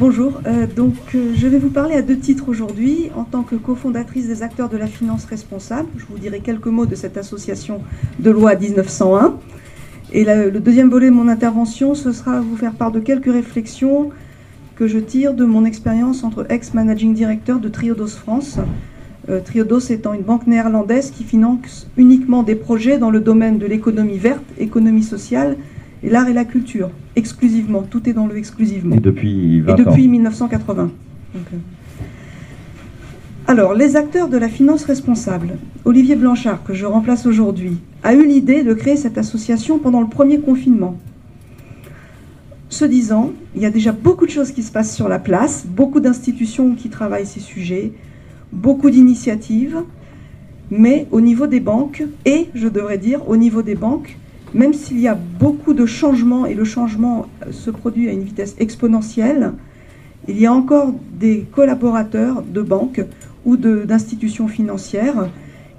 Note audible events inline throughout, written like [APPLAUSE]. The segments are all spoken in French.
Bonjour, euh, donc euh, je vais vous parler à deux titres aujourd'hui. En tant que cofondatrice des acteurs de la finance responsable, je vous dirai quelques mots de cette association de loi 1901. Et le deuxième volet de mon intervention, ce sera vous faire part de quelques réflexions que je tire de mon expérience entre ex-managing director de Triodos France. Euh, Triodos étant une banque néerlandaise qui finance uniquement des projets dans le domaine de l'économie verte, économie sociale et l'art et la culture, exclusivement. Tout est dans le exclusivement. Et depuis 20 Et depuis 1980. euh. Alors, les acteurs de la finance responsable. Olivier Blanchard, que je remplace aujourd'hui, a eu l'idée de créer cette association pendant le premier confinement. Ce disant, il y a déjà beaucoup de choses qui se passent sur la place, beaucoup d'institutions qui travaillent ces sujets, beaucoup d'initiatives, mais au niveau des banques, et je devrais dire au niveau des banques, même s'il y a beaucoup de changements et le changement se produit à une vitesse exponentielle, il y a encore des collaborateurs de banques ou d'institutions financières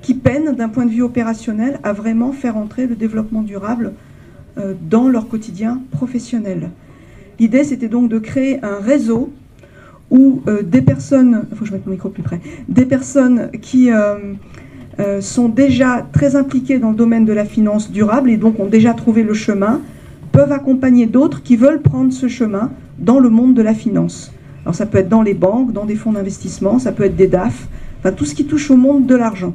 qui peinent d'un point de vue opérationnel à vraiment faire entrer le développement durable euh, dans leur quotidien professionnel. L'idée, c'était donc de créer un réseau où euh, des personnes, faut que je mette mon micro plus près, des personnes qui euh, euh, sont déjà très impliquées dans le domaine de la finance durable et donc ont déjà trouvé le chemin, peuvent accompagner d'autres qui veulent prendre ce chemin dans le monde de la finance. Alors ça peut être dans les banques, dans des fonds d'investissement, ça peut être des DAF, enfin tout ce qui touche au monde de l'argent.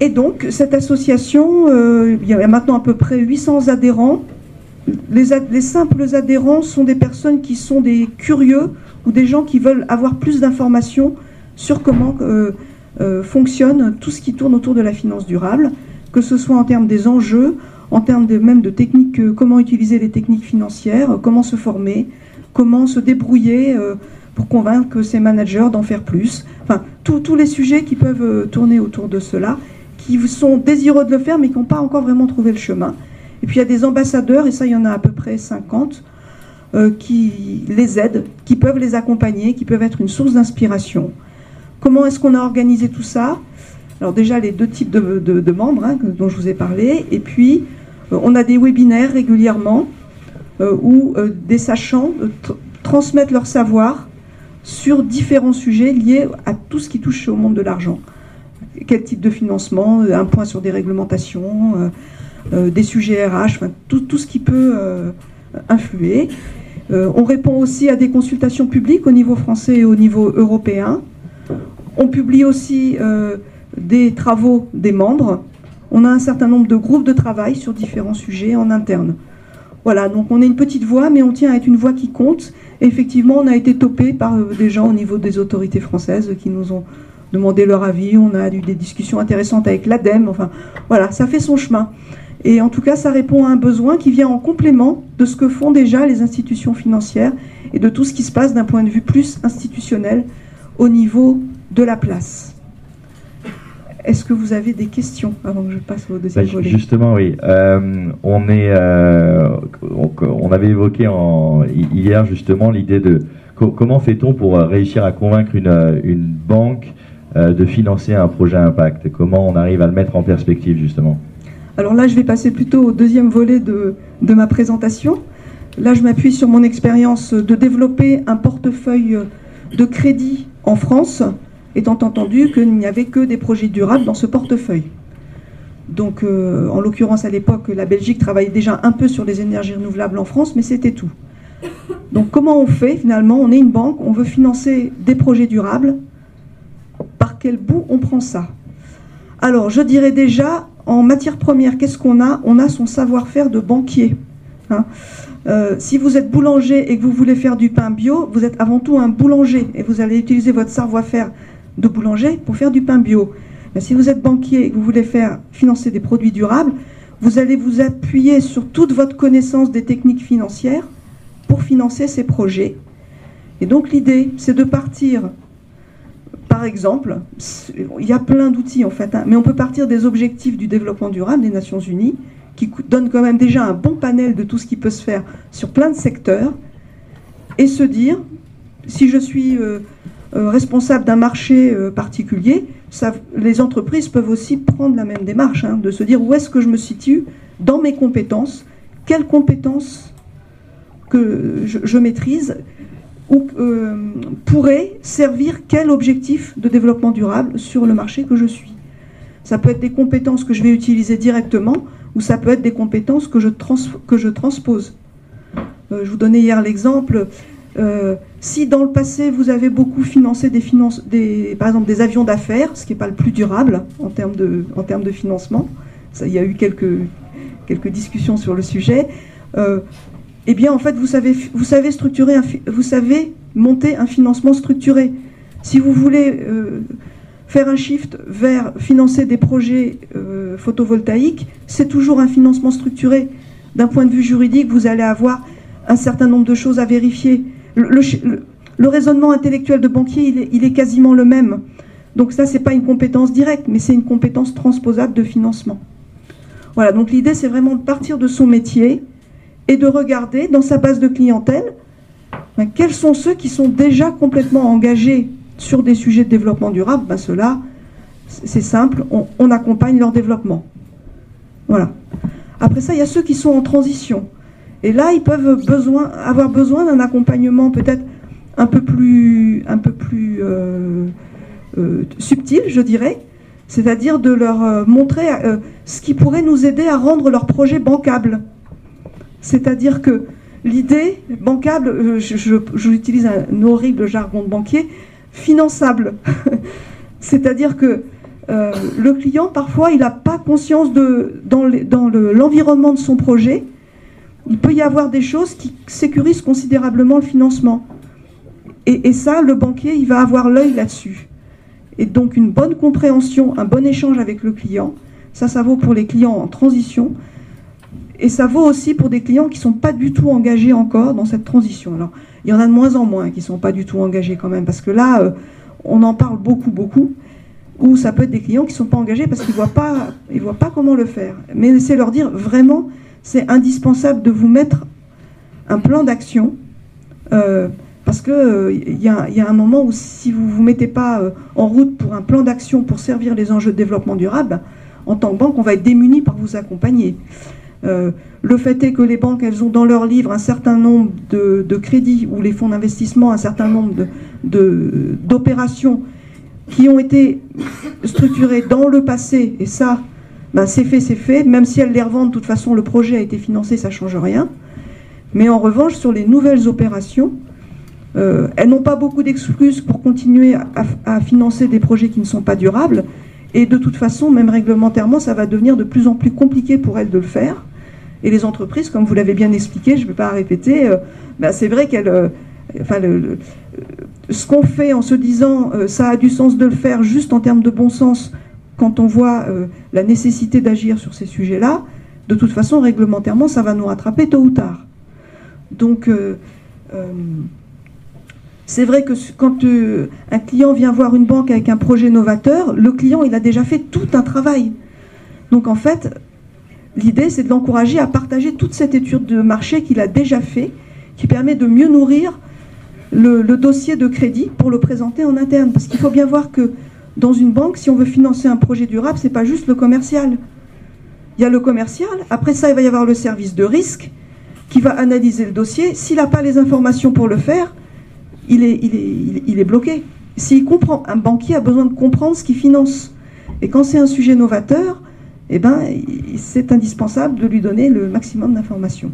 Et donc, cette association, euh, il y a maintenant à peu près 800 adhérents. Les, ad- les simples adhérents sont des personnes qui sont des curieux ou des gens qui veulent avoir plus d'informations sur comment euh, euh, fonctionne tout ce qui tourne autour de la finance durable, que ce soit en termes des enjeux, en termes même de techniques, euh, comment utiliser les techniques financières, comment se former, comment se débrouiller pour convaincre ces managers d'en faire plus. Enfin, tous- les sujets qui peuvent tourner autour de cela, qui sont désireux de le faire mais qui n'ont pas encore vraiment trouvé le chemin. Et puis il y a des ambassadeurs, et ça il y en a à peu près 50, euh, qui les aident, qui peuvent les accompagner, qui peuvent être une source d'inspiration. Comment est-ce qu'on a organisé tout ça? Alors déjà les deux types de, membres hein, dont je vous ai parlé, et puis euh, on a des webinaires régulièrement euh, où euh, des sachants tr- transmettent leur savoir sur différents sujets liés à tout ce qui touche au monde de l'argent. Quel type de financement, un point sur des réglementations, des sujets RH, tout, ce qui peut influer. On répond aussi à des consultations publiques au niveau français et au niveau européen. On publie aussi euh, des travaux des membres. On a un certain nombre de groupes de travail sur différents sujets en interne. Voilà, donc on est une petite voix, mais on tient à être une voix qui compte. Et effectivement, on a été topé par euh, des gens au niveau des autorités françaises qui nous ont demandé leur avis. On a eu des discussions intéressantes avec l'ADEME. Enfin, voilà, ça fait son chemin. Et en tout cas, ça répond à un besoin qui vient en complément de ce que font déjà les institutions financières et de tout ce qui se passe d'un point de vue plus institutionnel au niveau de la place. Est-ce que vous avez des questions avant que je passe au deuxième Bah, volet? justement, oui. Euh, on est, euh, on, avait évoqué en, hier justement l'idée de co- comment fait-on pour euh, réussir à convaincre une, une banque euh, de financer un projet impact? Comment on arrive à le mettre en perspective justement? Alors là, je vais passer plutôt au deuxième volet de, de ma présentation. Là, je m'appuie sur mon expérience de développer un portefeuille de crédit en France, étant entendu qu'il n'y avait que des projets durables dans ce portefeuille. Donc, euh, en l'occurrence, à l'époque, la Belgique travaillait déjà un peu sur les énergies renouvelables en France, mais c'était tout. Donc, comment on fait finalement? On est une banque, on veut financer des projets durables. Par quel bout on prend ça? Alors, je dirais déjà, en matière première, qu'est-ce qu'on a? On a son savoir-faire de banquier. hein. Euh, si vous êtes boulanger et que vous voulez faire du pain bio, vous êtes avant tout un boulanger et vous allez utiliser votre savoir-faire de boulanger pour faire du pain bio. Mais si vous êtes banquier et que vous voulez faire financer des produits durables, vous allez vous appuyer sur toute votre connaissance des techniques financières pour financer ces projets. Et donc l'idée, c'est de partir par exemple, il y a plein d'outils en fait, hein, mais on peut partir des objectifs du développement durable des Nations Unies, qui donnent quand même déjà un bon panel de tout ce qui peut se faire sur plein de secteurs, et se dire, si je suis euh, euh, responsable d'un marché euh, particulier, les entreprises peuvent aussi prendre la même démarche, hein, de se dire où est-ce que je me situe dans mes compétences, quelles compétences que je, maîtrise ou euh, pourrait servir quel objectif de développement durable sur le marché que je suis. Ça peut être des compétences que je vais utiliser directement ou ça peut être des compétences que je, que je transpose. Je vous donnais hier l'exemple. Euh, si dans le passé vous avez beaucoup financé des par exemple des avions d'affaires, ce qui n'est pas le plus durable en termes de, financement, il y a eu quelques, discussions sur le sujet. Euh, eh bien, en fait, vous savez, vous savez structurer, vous savez monter un financement structuré. Si vous voulez faire un shift vers financer des projets photovoltaïques, c'est toujours un financement structuré. D'un point de vue juridique, vous allez avoir un certain nombre de choses à vérifier. Le, raisonnement intellectuel de banquier, il est, quasiment le même. Donc ça, ce n'est pas une compétence directe, mais c'est une compétence transposable de financement. Voilà, donc l'idée, c'est vraiment de partir de son métier et de regarder dans sa base de clientèle ben, quels sont ceux qui sont déjà complètement engagés sur des sujets de développement durable. Ben, Ceux-là, c'est simple, on, on accompagne leur développement. Voilà. Après ça, il y a ceux qui sont en transition. Et là, ils peuvent avoir besoin d'un accompagnement peut-être un peu plus, un peu plus euh, euh, subtil, je dirais, c'est-à-dire de leur euh, montrer ce qui pourrait nous aider à rendre leur projet bancable. C'est-à-dire que l'idée bancable, j'utilise un horrible jargon de banquier, finançable. [LAUGHS] c'est-à-dire que le client, parfois, il n'a pas conscience de, dans l'environnement de son projet, il peut y avoir des choses qui sécurisent considérablement le financement. Et, ça, le banquier, il va avoir l'œil là-dessus. Et donc une bonne compréhension, un bon échange avec le client, ça, ça vaut pour les clients en transition. Et ça vaut aussi pour des clients qui ne sont pas du tout engagés encore dans cette transition. Alors, il y en a de moins en moins qui ne sont pas du tout engagés quand même, parce que là, euh, on en parle beaucoup, beaucoup. Ou ça peut être des clients qui ne sont pas engagés parce qu'ils ne voient, voient pas comment le faire. Mais c'est leur dire vraiment, c'est indispensable de vous mettre un plan d'action. Euh, parce qu'il euh, y, a un moment où si vous ne vous mettez pas euh, en route pour un plan d'action pour servir les enjeux de développement durable, en tant que banque, on va être démuni par vous accompagner. le fait est que les banques, elles ont dans leur livre un certain nombre de, crédits ou les fonds d'investissement, un certain nombre d'opérations qui ont été structurées dans le passé, et ça, ben, c'est fait, c'est fait. Même si elles les revendent, de toute façon, le projet a été financé, ça ne change rien. Mais en revanche, sur les nouvelles opérations, euh, elles n'ont pas beaucoup d'excuses pour continuer à, financer des projets qui ne sont pas durables. Et de toute façon, même réglementairement, ça va devenir de plus en plus compliqué pour elles de le faire. Et les entreprises, comme vous l'avez bien expliqué, je ne vais pas répéter, euh, ben, c'est vrai qu'elles... Euh, enfin, ce qu'on fait en se disant ça a du sens de le faire juste en termes de bon sens quand on voit euh, la nécessité d'agir sur ces sujets-là, de toute façon, réglementairement, ça va nous rattraper tôt ou tard. Donc, euh, euh, c'est vrai que quand un client vient voir une banque avec un projet novateur, le client, il a déjà fait tout un travail. Donc, en fait, l'idée, c'est de l'encourager à partager toute cette étude de marché qu'il a déjà fait, qui permet de mieux nourrir le, le dossier de crédit pour le présenter en interne. Parce qu'il faut bien voir que dans une banque, si on veut financer un projet durable, c'est pas juste le commercial. Il y a le commercial, après ça, il va y avoir le service de risque qui va analyser le dossier. S'il n'a pas les informations pour le faire, il est, bloqué. S'il comprend, un banquier a besoin de comprendre ce qu'il finance. Et quand c'est un sujet novateur, eh ben, c'est indispensable de lui donner le maximum d'informations.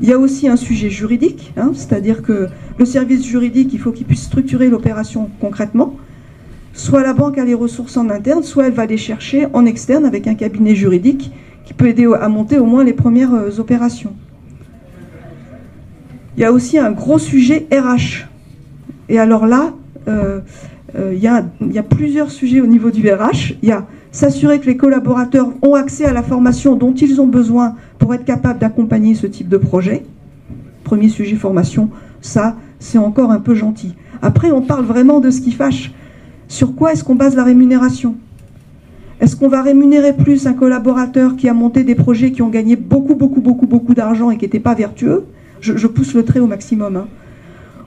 Il y a aussi un sujet juridique, hein, c'est-à-dire que le service juridique, il faut qu'il puisse structurer l'opération concrètement. Soit la banque a les ressources en interne, soit elle va les chercher en externe avec un cabinet juridique qui peut aider à monter au moins les premières euh, opérations. Il y a aussi un gros sujet RH. Et alors là, euh, euh, il, y a, il, y a, plusieurs sujets au niveau du RH. Il y a s'assurer que les collaborateurs ont accès à la formation dont ils ont besoin pour être capables d'accompagner ce type de projet. Premier sujet formation, ça, c'est encore un peu gentil. Après, on parle vraiment de ce qui fâche. Sur quoi est-ce qu'on base la rémunération? Est-ce qu'on va rémunérer plus un collaborateur qui a monté des projets qui ont gagné beaucoup, beaucoup, beaucoup, beaucoup d'argent et qui n'étaient pas vertueux? Je, pousse le trait au maximum. Hein.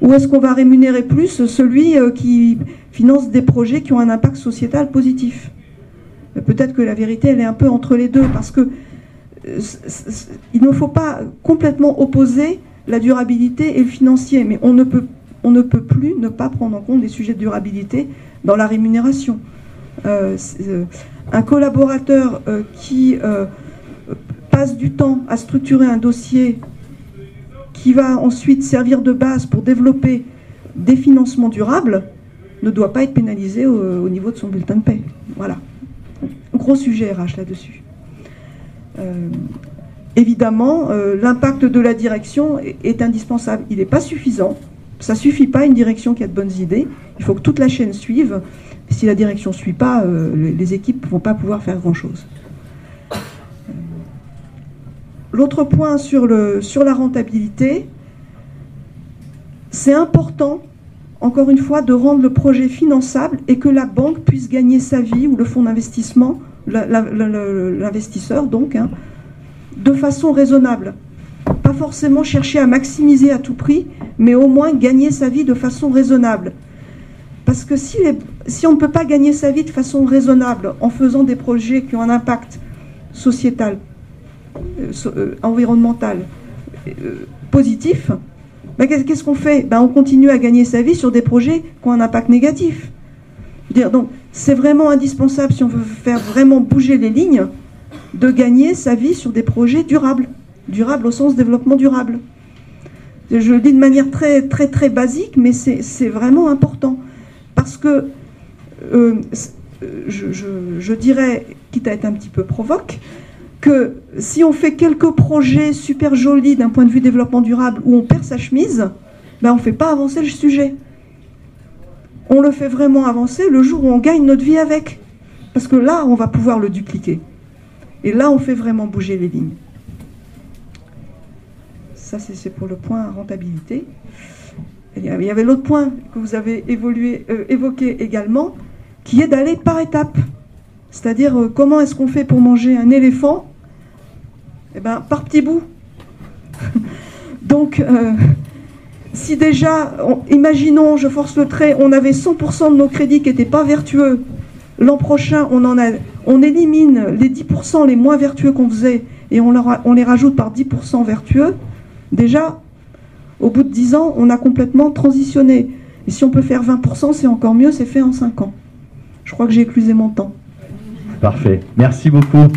Ou est-ce qu'on va rémunérer plus celui euh, qui finance des projets qui ont un impact sociétal positif? Peut-être que la vérité, elle est un peu entre les deux, parce que euh, il ne faut pas complètement opposer la durabilité et le financier, mais on ne peut, on ne peut plus ne pas prendre en compte des sujets de durabilité dans la rémunération. Euh, euh, un collaborateur euh, qui passe du temps à structurer un dossier qui va ensuite servir de base pour développer des financements durables ne doit pas être pénalisé au, niveau de son bulletin de paie. Voilà. Gros sujet RH là-dessus. évidemment, l'impact de la direction est, indispensable. Il n'est pas suffisant. Ça ne suffit pas une direction qui a de bonnes idées. Il faut que toute la chaîne suive. Si la direction ne suit pas, euh, les équipes ne vont pas pouvoir faire grand-chose. L'autre point sur, le, sur la rentabilité, c'est important, encore une fois, de rendre le projet finançable et que la banque puisse gagner sa vie ou le fonds d'investissement, l'investisseur donc, hein, de façon raisonnable. Pas forcément chercher à maximiser à tout prix, mais au moins gagner sa vie de façon raisonnable. Parce que si, on ne peut pas gagner sa vie de façon raisonnable en faisant des projets qui ont un impact sociétal, euh, euh, environnemental, euh, positif, ben, qu'est-ce qu'on fait? Ben, On continue à gagner sa vie sur des projets qui ont un impact négatif. Donc, c'est vraiment indispensable, si on veut faire vraiment bouger les lignes, de gagner sa vie sur des projets durables. Durables au sens développement durable. Je le dis de manière très, très, très basique, mais c'est vraiment important. Parce que euh, je, dirais, quitte à être un petit peu provoque, que si on fait quelques projets super jolis d'un point de vue développement durable où on perd sa chemise, ben on ne fait pas avancer le sujet. On le fait vraiment avancer le jour où on gagne notre vie avec. Parce que là, on va pouvoir le dupliquer. Et là, on fait vraiment bouger les lignes. Ça, c'est pour le point rentabilité. Il y avait l'autre point que vous avez euh, évoqué également, qui est d'aller par étapes. C'est-à-dire, euh, comment est-ce qu'on fait pour manger un éléphant? Eh bien, par petits bouts. [LAUGHS] Donc, euh, si déjà, imaginons, je force le trait, on avait 100% de nos crédits qui n'étaient pas vertueux, l'an prochain, on, en a, on élimine les 10% les moins vertueux qu'on faisait et on, on les rajoute par 10% vertueux, déjà, au bout de 10 ans, on a complètement transitionné. Et si on peut faire 20%, c'est encore mieux, c'est fait en 5 ans. Je crois que j'ai éclusé mon temps. Parfait. Merci beaucoup.